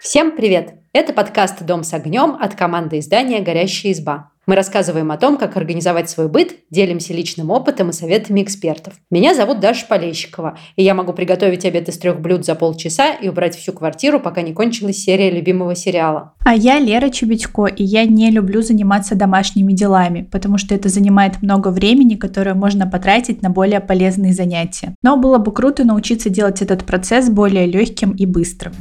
Всем привет! Это подкаст «Дом с огнем» от команды издания «Горящая изба». Мы рассказываем о том, как организовать свой быт, делимся личным опытом и советами экспертов. Меня зовут Даша Полещикова, и я могу приготовить обед из трех блюд за полчаса и убрать всю квартиру, пока не кончилась серия любимого сериала. А я Лера Чебедько, и я не люблю заниматься домашними делами, потому что это занимает много времени, которое можно потратить на более полезные занятия. Но было бы круто научиться делать этот процесс более легким и быстрым.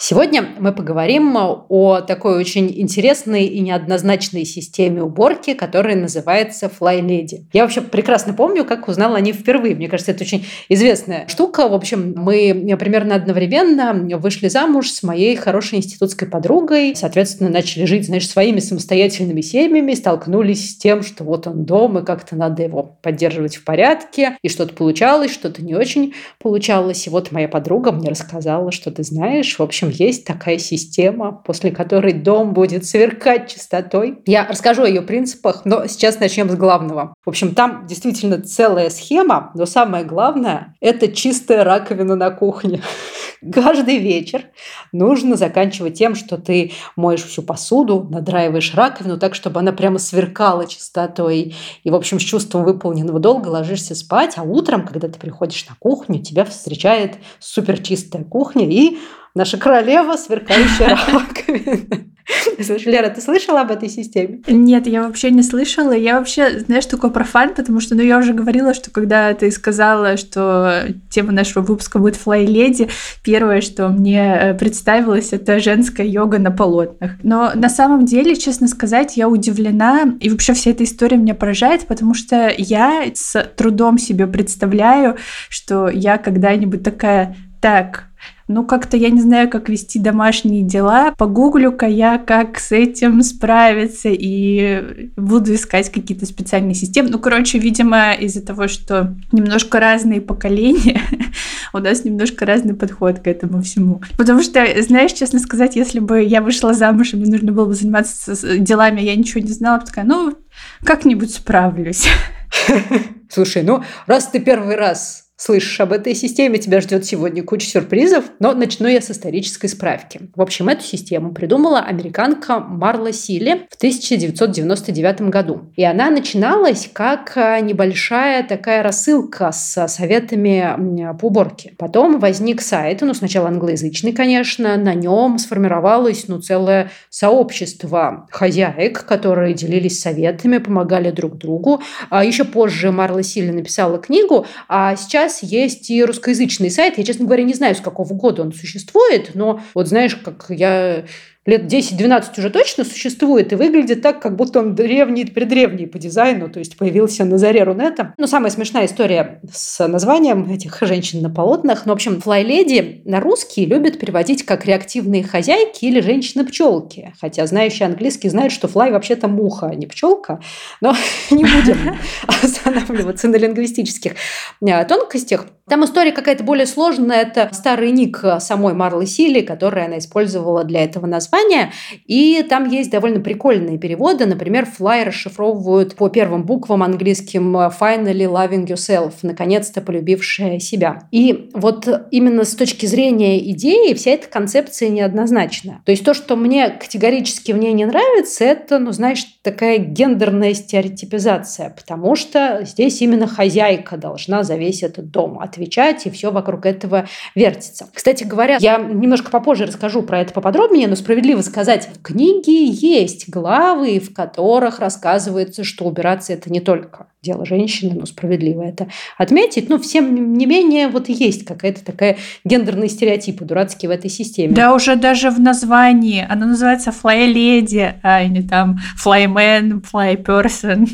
Сегодня мы поговорим о такой очень интересной и неоднозначной системе уборки, которая называется Fly Lady. Я вообще прекрасно помню, как узнала о ней впервые. Мне кажется, это очень известная штука. В общем, мы примерно одновременно вышли замуж с моей хорошей институтской подругой. Соответственно, начали жить, знаешь, своими самостоятельными семьями, столкнулись с тем, что вот он дом, и как-то надо его поддерживать в порядке. И что-то получалось, что-то не очень получалось. И вот моя подруга мне рассказала, что ты знаешь. В общем, общем, есть такая система, после которой дом будет сверкать чистотой. Я расскажу о ее принципах, но сейчас начнем с главного. В общем, там действительно целая схема, но самое главное – это чистая раковина на кухне. Каждый вечер нужно заканчивать тем, что ты моешь всю посуду, надраиваешь раковину так, чтобы она прямо сверкала чистотой. И, в общем, с чувством выполненного долга ложишься спать, а утром, когда ты приходишь на кухню, тебя встречает суперчистая кухня и наша королева, сверкающая раковина. Лера, ты слышала об этой системе? Нет, я вообще не слышала. Я вообще, знаешь, такой профан, потому что, ну, я уже говорила, что когда ты сказала, что тема нашего выпуска будет Fly Lady, первое, что мне э, представилось, это женская йога на полотнах. Но на самом деле, честно сказать, я удивлена, и вообще вся эта история меня поражает, потому что я с трудом себе представляю, что я когда-нибудь такая, так, ну, как-то я не знаю, как вести домашние дела. Погуглю-ка я, как с этим справиться, и буду искать какие-то специальные системы. Ну, короче, видимо, из-за того, что немножко разные поколения, у нас немножко разный подход к этому всему. Потому что, знаешь, честно сказать, если бы я вышла замуж, и мне нужно было бы заниматься делами, я ничего не знала, такая, ну, как-нибудь справлюсь. Слушай, ну, раз ты первый раз слышишь об этой системе, тебя ждет сегодня куча сюрпризов, но начну я с исторической справки. В общем, эту систему придумала американка Марла Силли в 1999 году. И она начиналась как а, небольшая такая рассылка с советами по уборке. Потом возник сайт, ну, сначала англоязычный, конечно, на нем сформировалось, ну, целое сообщество хозяек, которые делились советами, помогали друг другу. А еще позже Марла Силли написала книгу, а сейчас сейчас есть и русскоязычный сайт. Я, честно говоря, не знаю, с какого года он существует, но вот знаешь, как я лет 10-12 уже точно существует и выглядит так, как будто он древний, предревний по дизайну, то есть появился на заре Рунета. Ну, самая смешная история с названием этих женщин на полотнах. Ну, в общем, Lady на русский любят переводить как реактивные хозяйки или женщины-пчелки. Хотя знающие английский знают, что Fly вообще-то муха, а не пчелка. Но не будем останавливаться на лингвистических а, тонкостях. Там история какая-то более сложная. Это старый ник самой Марлы Сили, который она использовала для этого названия и там есть довольно прикольные переводы. Например, Fly расшифровывают по первым буквам английским «finally loving yourself», наконец-то полюбившая себя. И вот именно с точки зрения идеи вся эта концепция неоднозначна. То есть то, что мне категорически в ней не нравится, это, ну, знаешь, такая гендерная стереотипизация, потому что здесь именно хозяйка должна за весь этот дом отвечать, и все вокруг этого вертится. Кстати говоря, я немножко попозже расскажу про это поподробнее, но справедливо сказать, в книге есть главы, в которых рассказывается, что убираться это не только дело женщины, но справедливо это отметить. Но всем не менее вот есть какая-то такая гендерные стереотипы дурацкие в этой системе. Да уже даже в названии. Она называется Fly Lady, а не там Fly Man, Fly Person.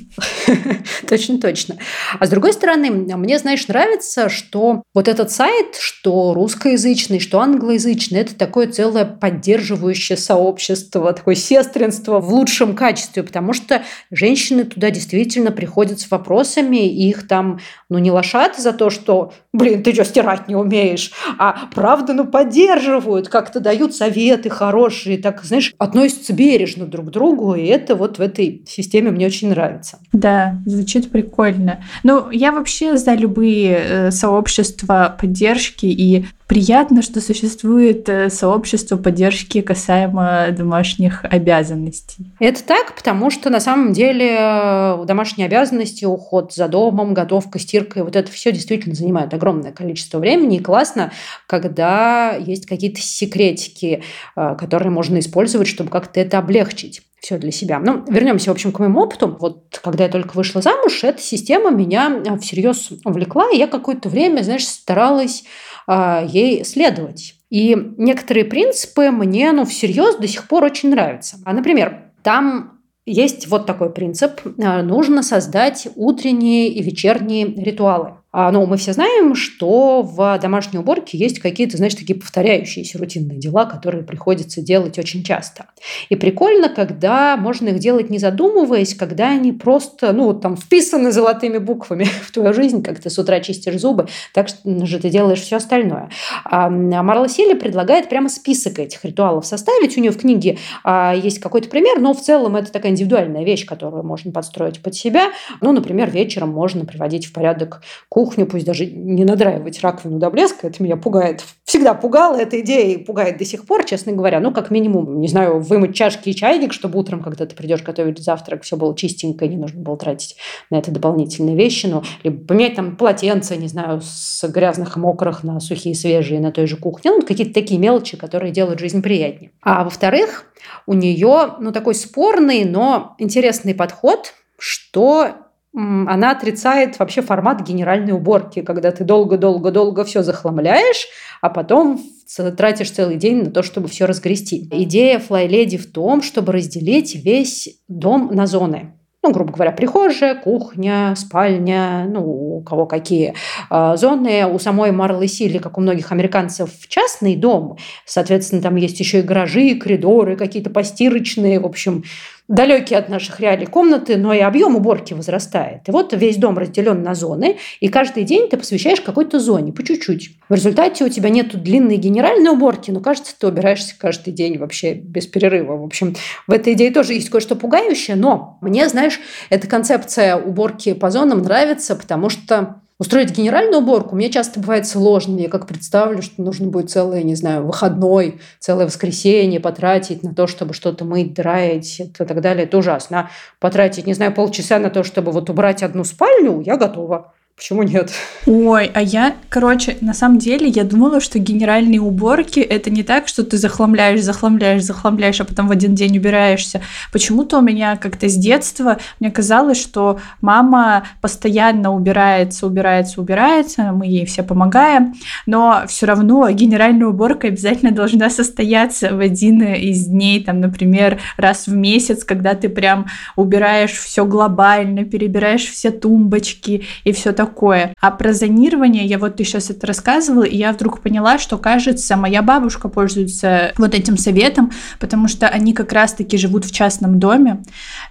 Точно, точно. А с другой стороны, мне, знаешь, нравится, что вот этот сайт, что русскоязычный, что англоязычный, это такое целое поддерживающее сообщество, такое сестринство в лучшем качестве, потому что женщины туда действительно приходят с вопросами, и их там, ну, не лошат за то, что, блин, ты что, стирать не умеешь, а правда, ну, поддерживают, как-то дают советы хорошие, так, знаешь, относятся бережно друг к другу, и это вот в этой системе мне очень нравится. Да, звучит прикольно. Ну, я вообще за любые э, сообщества поддержки, и приятно, что существует э, сообщество поддержки касаемо домашних обязанностей. Это так, потому что на самом деле э, домашние обязанности, уход за домом, готовка, стирка, вот это все действительно занимает огромное количество времени. И классно, когда есть какие-то секретики, э, которые можно использовать, чтобы как-то это облегчить все для себя. Ну, вернемся, в общем, к моему опыту. Вот когда я только вышла замуж, эта система меня всерьез увлекла, и я какое-то время, знаешь, старалась а, ей следовать. И некоторые принципы мне, ну, всерьез до сих пор очень нравятся. А, например, там есть вот такой принцип. А, нужно создать утренние и вечерние ритуалы. А, ну, мы все знаем, что в домашней уборке есть какие-то, знаешь, такие повторяющиеся рутинные дела, которые приходится делать очень часто. И прикольно, когда можно их делать не задумываясь, когда они просто, ну, там, вписаны золотыми буквами в твою жизнь, как ты с утра чистишь зубы, так же ты делаешь все остальное. А Марла Сели предлагает прямо список этих ритуалов составить. У нее в книге а, есть какой-то пример, но в целом это такая индивидуальная вещь, которую можно подстроить под себя. Ну, например, вечером можно приводить в порядок кухню, кухню, пусть даже не надраивать раковину до блеска, это меня пугает. Всегда пугала эта идея и пугает до сих пор, честно говоря. Ну, как минимум, не знаю, вымыть чашки и чайник, чтобы утром, когда ты придешь готовить завтрак, все было чистенько, и не нужно было тратить на это дополнительные вещи. Ну, либо поменять там полотенце, не знаю, с грязных и мокрых на сухие, свежие на той же кухне. Ну, какие-то такие мелочи, которые делают жизнь приятнее. А во-вторых, у нее, ну, такой спорный, но интересный подход, что она отрицает вообще формат генеральной уборки, когда ты долго-долго-долго все захламляешь, а потом тратишь целый день на то, чтобы все разгрести. Идея Lady в том, чтобы разделить весь дом на зоны ну, грубо говоря, прихожая, кухня, спальня, ну, у кого какие а, зоны. У самой Марлы Силли, как у многих американцев, частный дом. Соответственно, там есть еще и гаражи, коридоры, какие-то постирочные, в общем, далекие от наших реалий комнаты, но и объем уборки возрастает. И вот весь дом разделен на зоны, и каждый день ты посвящаешь какой-то зоне, по чуть-чуть. В результате у тебя нет длинной генеральной уборки, но кажется, ты убираешься каждый день вообще без перерыва. В общем, в этой идее тоже есть кое-что пугающее, но мне, знаешь, эта концепция уборки по зонам нравится, потому что Устроить генеральную уборку мне часто бывает сложно. Я как представлю, что нужно будет целое, не знаю, выходной, целое воскресенье потратить на то, чтобы что-то мыть, драить и так далее. Это ужасно. А потратить, не знаю, полчаса на то, чтобы вот убрать одну спальню, я готова. Почему нет? Ой, а я, короче, на самом деле, я думала, что генеральные уборки это не так, что ты захламляешь, захламляешь, захламляешь, а потом в один день убираешься. Почему-то у меня как-то с детства мне казалось, что мама постоянно убирается, убирается, убирается, мы ей все помогаем, но все равно генеральная уборка обязательно должна состояться в один из дней, там, например, раз в месяц, когда ты прям убираешь все глобально, перебираешь все тумбочки и все такое такое. А про зонирование, я вот ты сейчас это рассказывала, и я вдруг поняла, что, кажется, моя бабушка пользуется вот этим советом, потому что они как раз-таки живут в частном доме,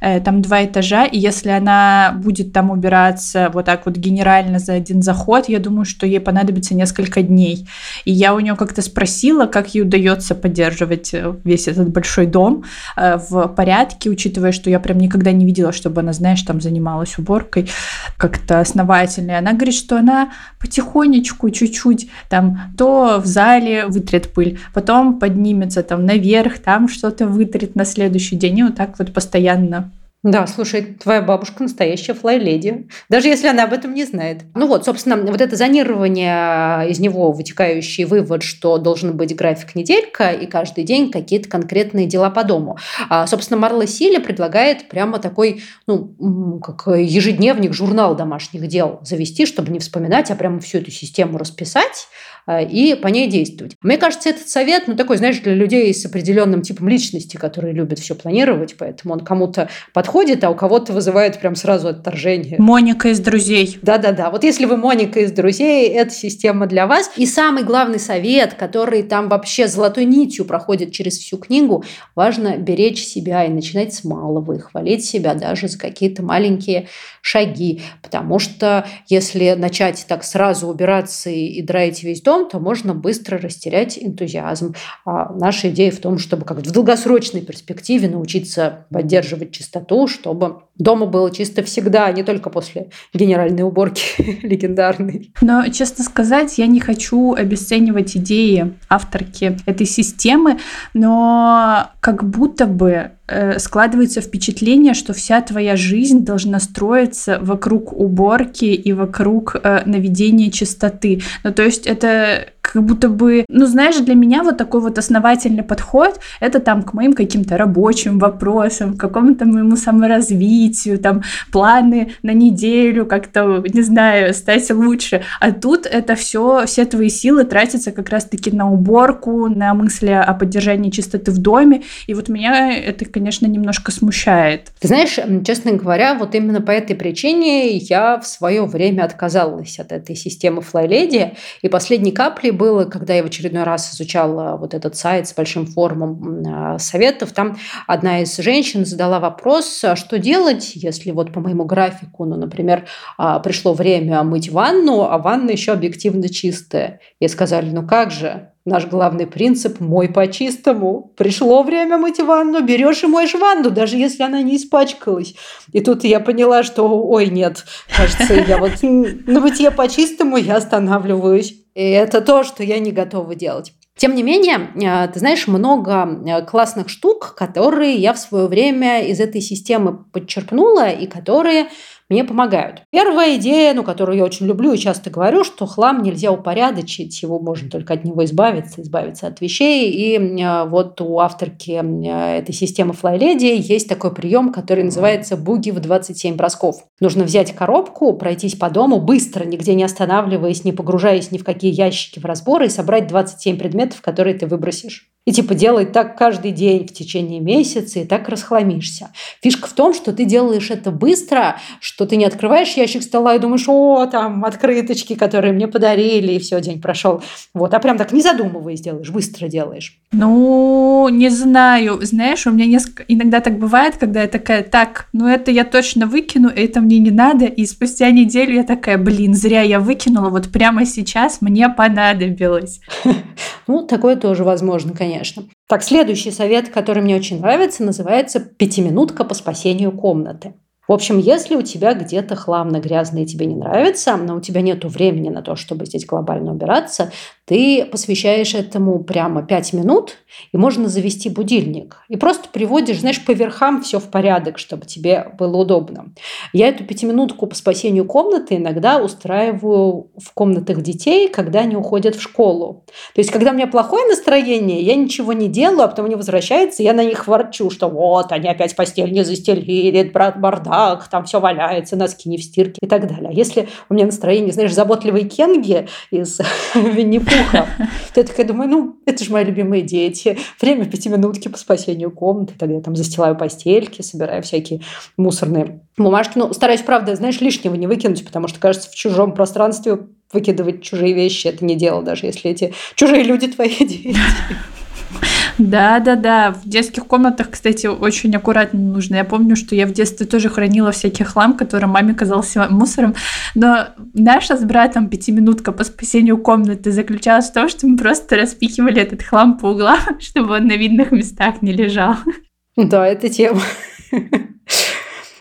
э, там два этажа, и если она будет там убираться вот так вот генерально за один заход, я думаю, что ей понадобится несколько дней. И я у нее как-то спросила, как ей удается поддерживать э, весь этот большой дом э, в порядке, учитывая, что я прям никогда не видела, чтобы она, знаешь, там занималась уборкой как-то основательно замечательная. Она говорит, что она потихонечку, чуть-чуть, там, то в зале вытрет пыль, потом поднимется там наверх, там что-то вытрет на следующий день, и вот так вот постоянно да, слушай, твоя бабушка настоящая флай-леди, даже если она об этом не знает. Ну вот, собственно, вот это зонирование, из него вытекающий вывод, что должен быть график неделька и каждый день какие-то конкретные дела по дому. А, собственно, Марла Силя предлагает прямо такой, ну, как ежедневник, журнал домашних дел завести, чтобы не вспоминать, а прямо всю эту систему расписать, и по ней действовать. Мне кажется, этот совет, ну, такой, знаешь, для людей с определенным типом личности, которые любят все планировать, поэтому он кому-то подходит, а у кого-то вызывает прям сразу отторжение. Моника из «Друзей». Да-да-да. Вот если вы Моника из «Друзей», эта система для вас. И самый главный совет, который там вообще золотой нитью проходит через всю книгу, важно беречь себя и начинать с малого, и хвалить себя даже за какие-то маленькие шаги. Потому что если начать так сразу убираться и драить весь дом, то можно быстро растерять энтузиазм. А наша идея в том, чтобы как в долгосрочной перспективе научиться поддерживать чистоту, чтобы дома было чисто всегда, а не только после генеральной уборки легендарной. Но, честно сказать, я не хочу обесценивать идеи авторки этой системы, но как будто бы Э, складывается впечатление, что вся твоя жизнь должна строиться вокруг уборки и вокруг э, наведения чистоты. Ну, то есть это как будто бы, ну, знаешь, для меня вот такой вот основательный подход, это там к моим каким-то рабочим вопросам, к какому-то моему саморазвитию, там, планы на неделю, как-то, не знаю, стать лучше. А тут это все, все твои силы тратятся как раз-таки на уборку, на мысли о поддержании чистоты в доме. И вот меня это, конечно, немножко смущает. Ты знаешь, честно говоря, вот именно по этой причине я в свое время отказалась от этой системы FlyLady, и последней каплей было, когда я в очередной раз изучала вот этот сайт с большим форумом а, советов, там одна из женщин задала вопрос, а что делать, если вот по моему графику, ну, например, а, пришло время мыть ванну, а ванна еще объективно чистая. И сказали, ну как же, Наш главный принцип – мой по-чистому. Пришло время мыть ванну, берешь и моешь ванну, даже если она не испачкалась. И тут я поняла, что, ой, нет, кажется, я вот на мытье по-чистому я останавливаюсь. И это то, что я не готова делать. Тем не менее, э, ты знаешь, много э, классных штук, которые я в свое время из этой системы подчеркнула и которые мне помогают. Первая идея, ну, которую я очень люблю и часто говорю, что хлам нельзя упорядочить, его можно только от него избавиться, избавиться от вещей. И э, вот у авторки э, этой системы FlyLady есть такой прием, который называется «буги в 27 бросков». Нужно взять коробку, пройтись по дому, быстро, нигде не останавливаясь, не погружаясь ни в какие ящики в разборы и собрать 27 предметов, которые ты выбросишь. И типа делай так каждый день в течение месяца, и так расхламишься. Фишка в том, что ты делаешь это быстро, что ты не открываешь ящик стола и думаешь, о, там открыточки, которые мне подарили, и все, день прошел. Вот, а прям так не задумываясь делаешь, быстро делаешь. Ну, не знаю. Знаешь, у меня несколько... иногда так бывает, когда я такая, так, ну это я точно выкину, это мне не надо. И спустя неделю я такая, блин, зря я выкинула, вот прямо сейчас мне понадобилось. Ну, такое тоже возможно, конечно. Так, следующий совет, который мне очень нравится, называется «Пятиминутка по спасению комнаты». В общем, если у тебя где-то хламно, грязно и тебе не нравится, но у тебя нет времени на то, чтобы здесь глобально убираться, ты посвящаешь этому прямо 5 минут, и можно завести будильник. И просто приводишь, знаешь, по верхам все в порядок, чтобы тебе было удобно. Я эту пятиминутку по спасению комнаты иногда устраиваю в комнатах детей, когда они уходят в школу. То есть, когда у меня плохое настроение, я ничего не делаю, а потом они возвращаются, я на них ворчу, что вот, они опять постель не застелили, брат бардак, там все валяется, носки не в стирке и так далее. А если у меня настроение, знаешь, заботливой Кенги из Винни-Пуха, то я такая думаю, ну, это же мои любимые дети. Время пятиминутки по спасению комнаты. Тогда я там застилаю постельки, собираю всякие мусорные бумажки. Ну, стараюсь, правда, знаешь, лишнего не выкинуть, потому что, кажется, в чужом пространстве выкидывать чужие вещи – это не дело, даже если эти чужие люди твои дети. Да, да, да. В детских комнатах, кстати, очень аккуратно нужно. Я помню, что я в детстве тоже хранила всякий хлам, который маме казался мусором. Но наша с братом пятиминутка по спасению комнаты заключалась в том, что мы просто распихивали этот хлам по углам, чтобы он на видных местах не лежал. Да, это тема.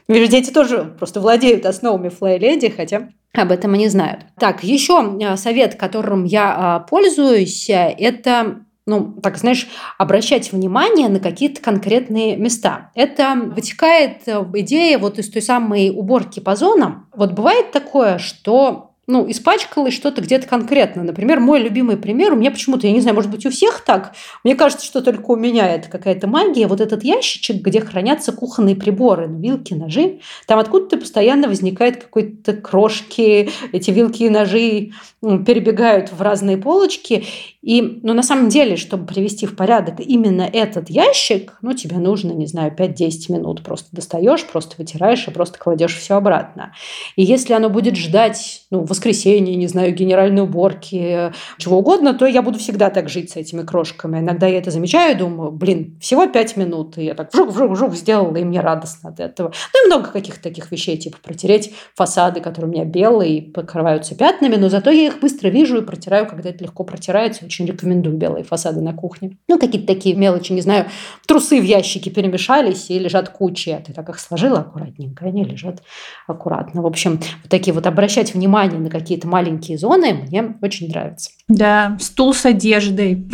Вижу, дети тоже просто владеют основами флай-леди, хотя об этом и не знают. Так, еще э, совет, которым я а, пользуюсь, э, это ну, так знаешь, обращать внимание на какие-то конкретные места. Это вытекает э, идея вот из той самой уборки по зонам. Вот бывает такое, что ну, испачкалось что-то где-то конкретно. Например, мой любимый пример, у меня почему-то, я не знаю, может быть, у всех так, мне кажется, что только у меня это какая-то магия, вот этот ящичек, где хранятся кухонные приборы, ну, вилки, ножи, там откуда-то постоянно возникает какой-то крошки, эти вилки и ножи перебегают в разные полочки, И, ну, на самом деле, чтобы привести в порядок именно этот ящик, ну, тебе нужно, не знаю, 5-10 минут. Просто достаешь, просто вытираешь и просто кладешь все обратно. И если оно будет ждать, ну, воскресенье, не знаю, генеральной уборки, чего угодно, то я буду всегда так жить с этими крошками. Иногда я это замечаю и думаю, блин, всего 5 минут. И я так вжух-вжух-вжух сделала, и мне радостно от этого. Ну, и много каких-то таких вещей, типа протереть фасады, которые у меня белые, покрываются пятнами, но зато я их быстро вижу и протираю, когда это легко протирается очень рекомендую белые фасады на кухне. Ну, какие-то такие мелочи, не знаю, трусы в ящике перемешались и лежат кучи. А ты так их сложила аккуратненько, они лежат аккуратно. В общем, вот такие вот обращать внимание на какие-то маленькие зоны мне очень нравится. Да, стул с одеждой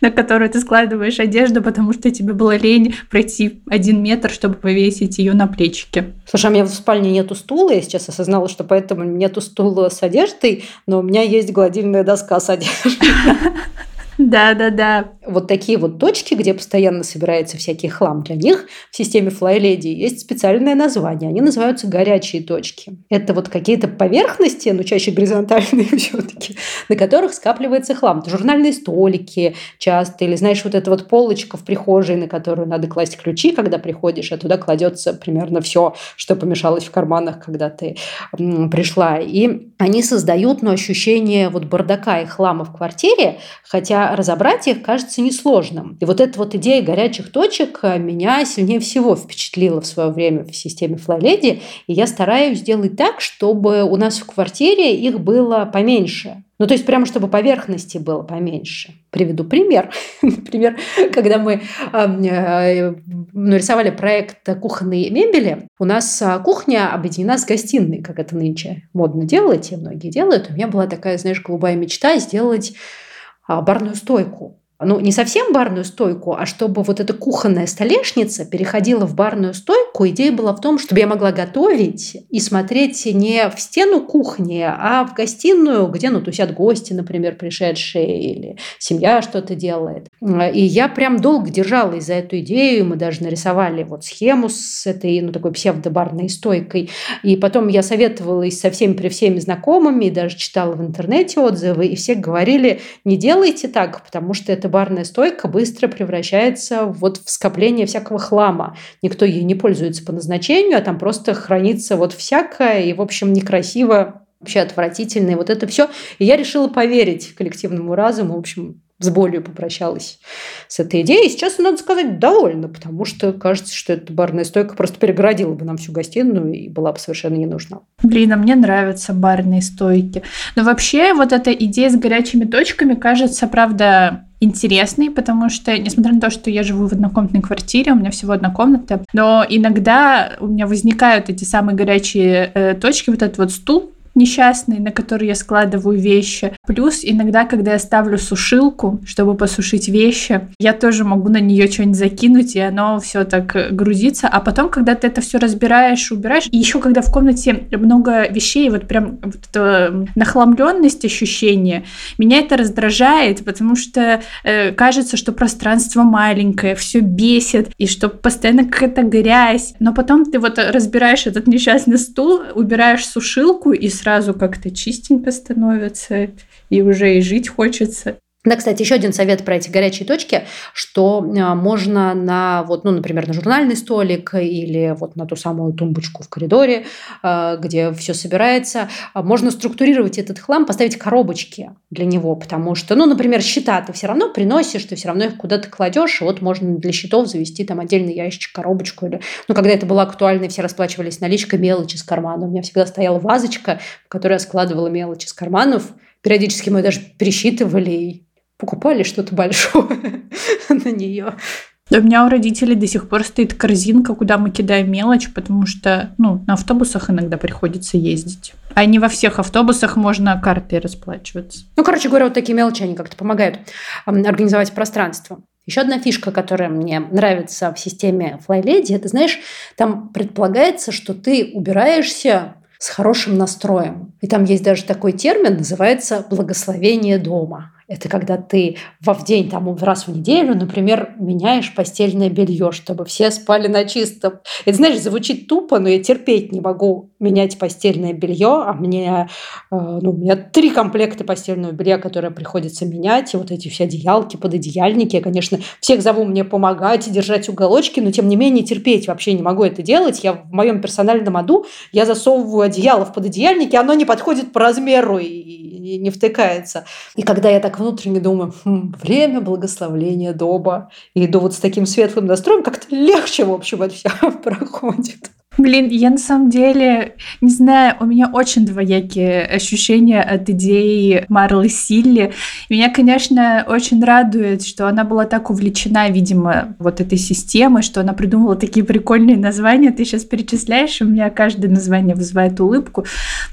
на которую ты складываешь одежду, потому что тебе было лень пройти один метр, чтобы повесить ее на плечики. Слушай, а у меня в спальне нету стула, я сейчас осознала, что поэтому нету стула с одеждой, но у меня есть гладильная доска с одеждой. Да, да, да. Вот такие вот точки, где постоянно собирается всякий хлам, для них в системе FlyLady есть специальное название. Они называются горячие точки. Это вот какие-то поверхности, но чаще горизонтальные все-таки, на которых скапливается хлам. Это журнальные столики часто, или знаешь, вот эта вот полочка в прихожей, на которую надо класть ключи, когда приходишь, а туда кладется примерно все, что помешалось в карманах, когда ты пришла. И они создают ну, ощущение вот бардака и хлама в квартире, хотя разобрать их кажется несложным. И вот эта вот идея горячих точек э, меня сильнее всего впечатлила в свое время в системе FlyLady, и я стараюсь сделать так, чтобы у нас в квартире их было поменьше. Ну, то есть прямо, чтобы поверхности было поменьше. Приведу пример. Например, когда мы э, нарисовали проект кухонной мебели, у нас кухня объединена с гостиной, как это нынче модно делать, и многие делают. У меня была такая, знаешь, голубая мечта сделать барную стойку ну, не совсем барную стойку, а чтобы вот эта кухонная столешница переходила в барную стойку. Идея была в том, чтобы я могла готовить и смотреть не в стену кухни, а в гостиную, где, ну, тусят гости, например, пришедшие, или семья что-то делает. И я прям долго держалась за эту идею. Мы даже нарисовали вот схему с этой, ну, такой псевдобарной стойкой. И потом я советовалась со всеми при всеми знакомыми, даже читала в интернете отзывы, и все говорили, не делайте так, потому что эта барная стойка быстро превращается вот в скопление всякого хлама. Никто ей не пользуется по назначению, а там просто хранится вот всякое, и, в общем, некрасиво, вообще отвратительно, и вот это все. И я решила поверить коллективному разуму, в общем, с болью попрощалась с этой идеей. И сейчас, надо сказать, довольна, потому что кажется, что эта барная стойка просто перегородила бы нам всю гостиную и была бы совершенно не нужна. Блин, а мне нравятся барные стойки. Но вообще вот эта идея с горячими точками кажется, правда, интересный, потому что, несмотря на то, что я живу в однокомнатной квартире, у меня всего одна комната, но иногда у меня возникают эти самые горячие э, точки, вот этот вот стул, несчастный, на который я складываю вещи. Плюс иногда, когда я ставлю сушилку, чтобы посушить вещи, я тоже могу на нее что-нибудь закинуть, и оно все так грузится. А потом, когда ты это все разбираешь, убираешь, и еще когда в комнате много вещей, вот прям вот эта нахламленность ощущения, меня это раздражает, потому что э, кажется, что пространство маленькое, все бесит, и что постоянно какая-то грязь. Но потом ты вот разбираешь этот несчастный стул, убираешь сушилку и сразу сразу как-то чистенько становится, и уже и жить хочется. Да, кстати, еще один совет про эти горячие точки, что а, можно на, вот, ну, например, на журнальный столик или вот на ту самую тумбочку в коридоре, а, где все собирается, а, можно структурировать этот хлам, поставить коробочки для него, потому что, ну, например, счета ты все равно приносишь, ты все равно их куда-то кладешь, и вот можно для счетов завести там отдельный ящик, коробочку. Или... Ну, когда это было актуально, все расплачивались наличкой, мелочи с кармана. У меня всегда стояла вазочка, в которой я складывала мелочи с карманов. Периодически мы даже пересчитывали покупали что-то большое на нее. У меня у родителей до сих пор стоит корзинка, куда мы кидаем мелочь, потому что ну, на автобусах иногда приходится ездить. А не во всех автобусах можно картой расплачиваться. Ну, короче говоря, вот такие мелочи, они как-то помогают организовать пространство. Еще одна фишка, которая мне нравится в системе FlyLady, это, знаешь, там предполагается, что ты убираешься с хорошим настроем. И там есть даже такой термин, называется «благословение дома». Это когда ты во в день, там, раз в неделю, например, меняешь постельное белье, чтобы все спали на чистом. Это, знаешь, звучит тупо, но я терпеть не могу менять постельное белье, а мне, э, ну, у меня три комплекта постельного белья, которые приходится менять, и вот эти все одеялки, пододеяльники. Я, конечно, всех зову мне помогать и держать уголочки, но, тем не менее, терпеть вообще не могу это делать. Я в моем персональном аду, я засовываю одеяло в пододеяльники, оно не подходит по размеру и не втыкается. И когда я так внутренне думаю, хм, время благословления дома, и иду вот с таким светлым настроем, как-то легче, в общем, это все проходит. Блин, я на самом деле, не знаю, у меня очень двоякие ощущения от идеи Марлы Силли. Меня, конечно, очень радует, что она была так увлечена, видимо, вот этой системой, что она придумала такие прикольные названия. Ты сейчас перечисляешь, у меня каждое название вызывает улыбку.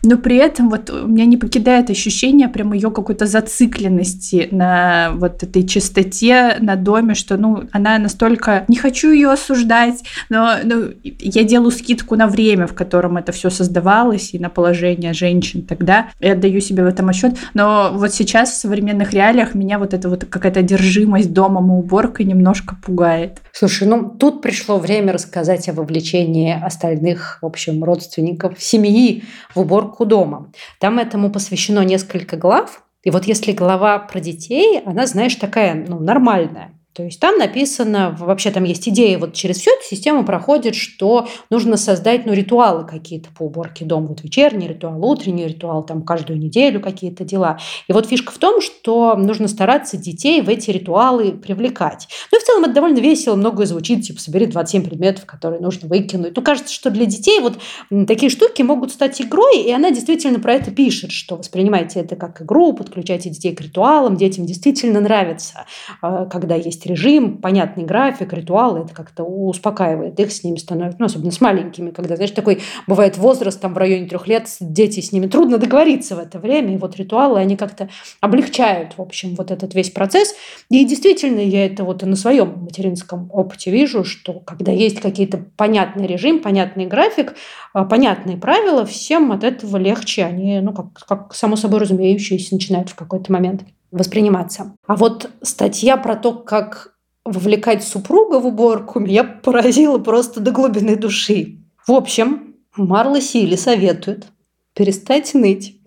Но при этом вот у меня не покидает ощущение прям ее какой-то зацикленности на вот этой чистоте, на доме, что, ну, она настолько... Не хочу ее осуждать, но ну, я делаю скидку скидку на время, в котором это все создавалось, и на положение женщин тогда. Я отдаю себе в этом отчет. Но вот сейчас в современных реалиях меня вот эта вот какая-то одержимость домом и уборкой немножко пугает. Слушай, ну тут пришло время рассказать о вовлечении остальных, в общем, родственников семьи в уборку дома. Там этому посвящено несколько глав. И вот если глава про детей, она, знаешь, такая, ну, нормальная. То есть там написано, вообще там есть идея, вот через всю эту систему проходит, что нужно создать ну, ритуалы какие-то по уборке дома. Вот вечерний ритуал, утренний ритуал, там каждую неделю какие-то дела. И вот фишка в том, что нужно стараться детей в эти ритуалы привлекать. Ну и в целом это довольно весело, многое звучит, типа собери 27 предметов, которые нужно выкинуть. Ну кажется, что для детей вот такие штуки могут стать игрой, и она действительно про это пишет, что воспринимайте это как игру, подключайте детей к ритуалам, детям действительно нравится, а, когда есть есть режим, понятный график, ритуалы, это как-то успокаивает их, с ними становится, ну, особенно с маленькими, когда, знаешь, такой бывает возраст там в районе трех лет, дети с ними трудно договориться в это время, и вот ритуалы, они как-то облегчают, в общем, вот этот весь процесс. И действительно, я это вот и на своем материнском опыте вижу, что когда есть какие-то понятный режим, понятный график, а, понятные правила, всем от этого легче, они, ну, как, как само собой разумеющиеся, начинают в какой-то момент восприниматься. А вот статья про то, как вовлекать супруга в уборку, меня поразила просто до глубины души. В общем, Марла Сили советует перестать ныть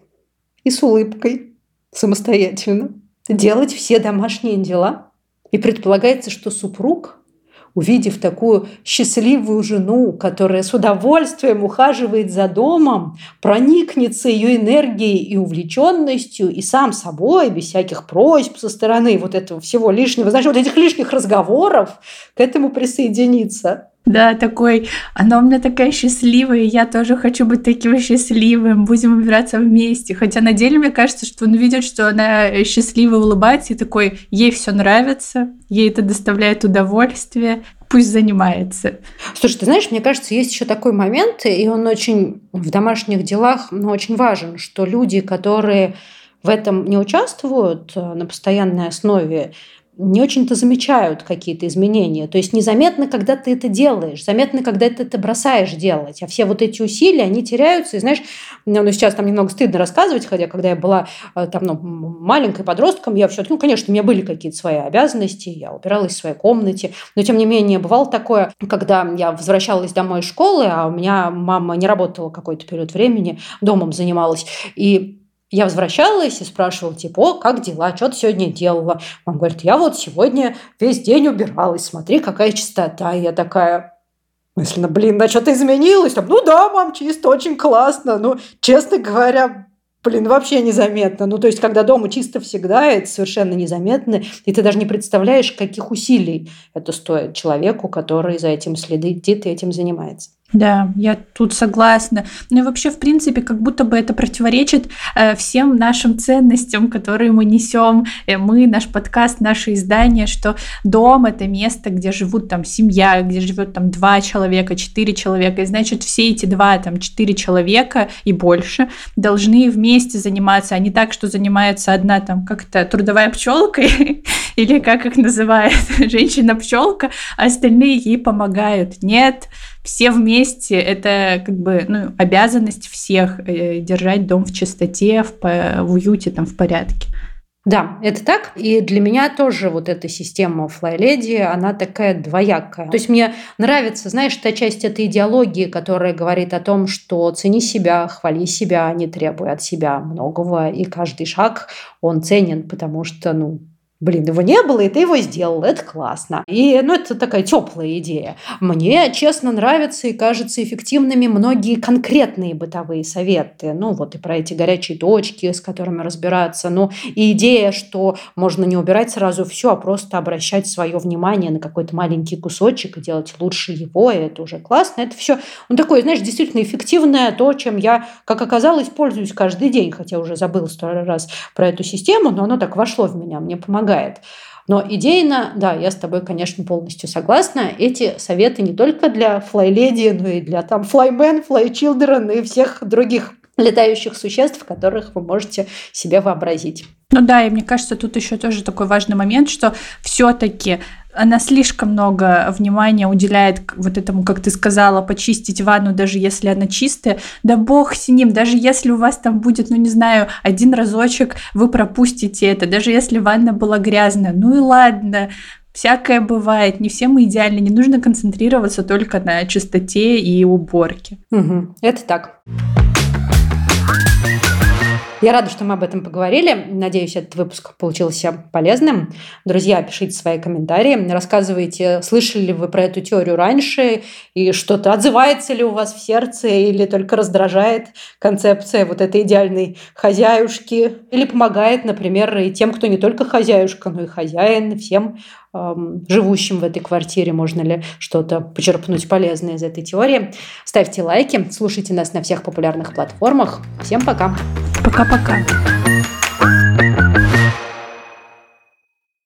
и с улыбкой самостоятельно делать все домашние дела. И предполагается, что супруг увидев такую счастливую жену, которая с удовольствием ухаживает за домом, проникнется ее энергией и увлеченностью, и сам собой, без всяких просьб со стороны вот этого всего лишнего, знаешь, вот этих лишних разговоров, к этому присоединиться. Да, такой, она у меня такая счастливая, я тоже хочу быть таким счастливым, будем убираться вместе. Хотя на деле мне кажется, что он видит, что она счастливо улыбается и такой, ей все нравится, ей это доставляет удовольствие, пусть занимается. Слушай, ты знаешь, мне кажется, есть еще такой момент, и он очень в домашних делах, но очень важен, что люди, которые в этом не участвуют э, на постоянной основе, не очень-то замечают какие-то изменения. То есть незаметно, когда ты это делаешь, заметно, когда ты это бросаешь делать. А все вот эти усилия, они теряются. И знаешь, ну, ну сейчас там немного стыдно рассказывать, хотя когда я была э, там, ну, маленькой подростком, я все-таки, ну, конечно, у меня были какие-то свои обязанности, я убиралась в своей комнате. Но, тем не менее, бывало такое, когда я возвращалась домой из школы, а у меня мама не работала какой-то период времени, домом занималась. И я возвращалась и спрашивала, типа, о, как дела, что ты сегодня делала? Он говорит, я вот сегодня весь день убиралась, смотри, какая чистота. И я такая, мысленно, блин, да что-то изменилось? Там, ну да, мам, чисто, очень классно. Ну, честно говоря, блин, вообще незаметно. Ну, то есть, когда дома чисто всегда, это совершенно незаметно, и ты даже не представляешь, каких усилий это стоит человеку, который за этим следит и этим занимается. Да, я тут согласна. Ну и вообще, в принципе, как будто бы это противоречит э, всем нашим ценностям, которые мы несем. Э, мы, наш подкаст, наше издание, что дом это место, где живут там семья, где живет там два человека, четыре человека. И значит, все эти два, там, четыре человека и больше должны вместе заниматься, а не так, что занимается одна там как-то трудовая пчелка или как их называют женщина-пчелка, а остальные ей помогают. Нет, все вместе, это как бы ну, обязанность всех э, держать дом в чистоте, в, в уюте, там, в порядке. Да, это так. И для меня тоже вот эта система Fly она такая двоякая. То есть мне нравится, знаешь, та часть этой идеологии, которая говорит о том, что цени себя, хвали себя, не требуй от себя многого, и каждый шаг, он ценен, потому что, ну, Блин, его не было, и ты его сделал, это классно. И, ну, это такая теплая идея. Мне, честно, нравятся и кажутся эффективными многие конкретные бытовые советы. Ну, вот и про эти горячие точки, с которыми разбираться. Ну, и идея, что можно не убирать сразу все, а просто обращать свое внимание на какой-то маленький кусочек и делать лучше его, и это уже классно. Это все, ну, такое, знаешь, действительно эффективное, то, чем я, как оказалось, пользуюсь каждый день, хотя уже забыл сто раз про эту систему, но оно так вошло в меня, мне помогает помогает. Но идейно, да, я с тобой, конечно, полностью согласна. Эти советы не только для флайледи, но и для там флаймен, флайчилдрен и всех других летающих существ, которых вы можете себе вообразить. Ну да, и мне кажется, тут еще тоже такой важный момент, что все-таки она слишком много внимания уделяет вот этому, как ты сказала, почистить ванну, даже если она чистая. Да бог с ним, даже если у вас там будет, ну не знаю, один разочек, вы пропустите это, даже если ванна была грязная. Ну и ладно, всякое бывает, не все мы идеальны, не нужно концентрироваться только на чистоте и уборке. Угу, это так. Я рада, что мы об этом поговорили. Надеюсь, этот выпуск получился полезным. Друзья, пишите свои комментарии, рассказывайте, слышали ли вы про эту теорию раньше, и что-то отзывается ли у вас в сердце, или только раздражает концепция вот этой идеальной хозяюшки, или помогает, например, и тем, кто не только хозяюшка, но и хозяин, всем живущим в этой квартире, можно ли что-то почерпнуть полезное из этой теории. Ставьте лайки, слушайте нас на всех популярных платформах. Всем пока! Пока-пока!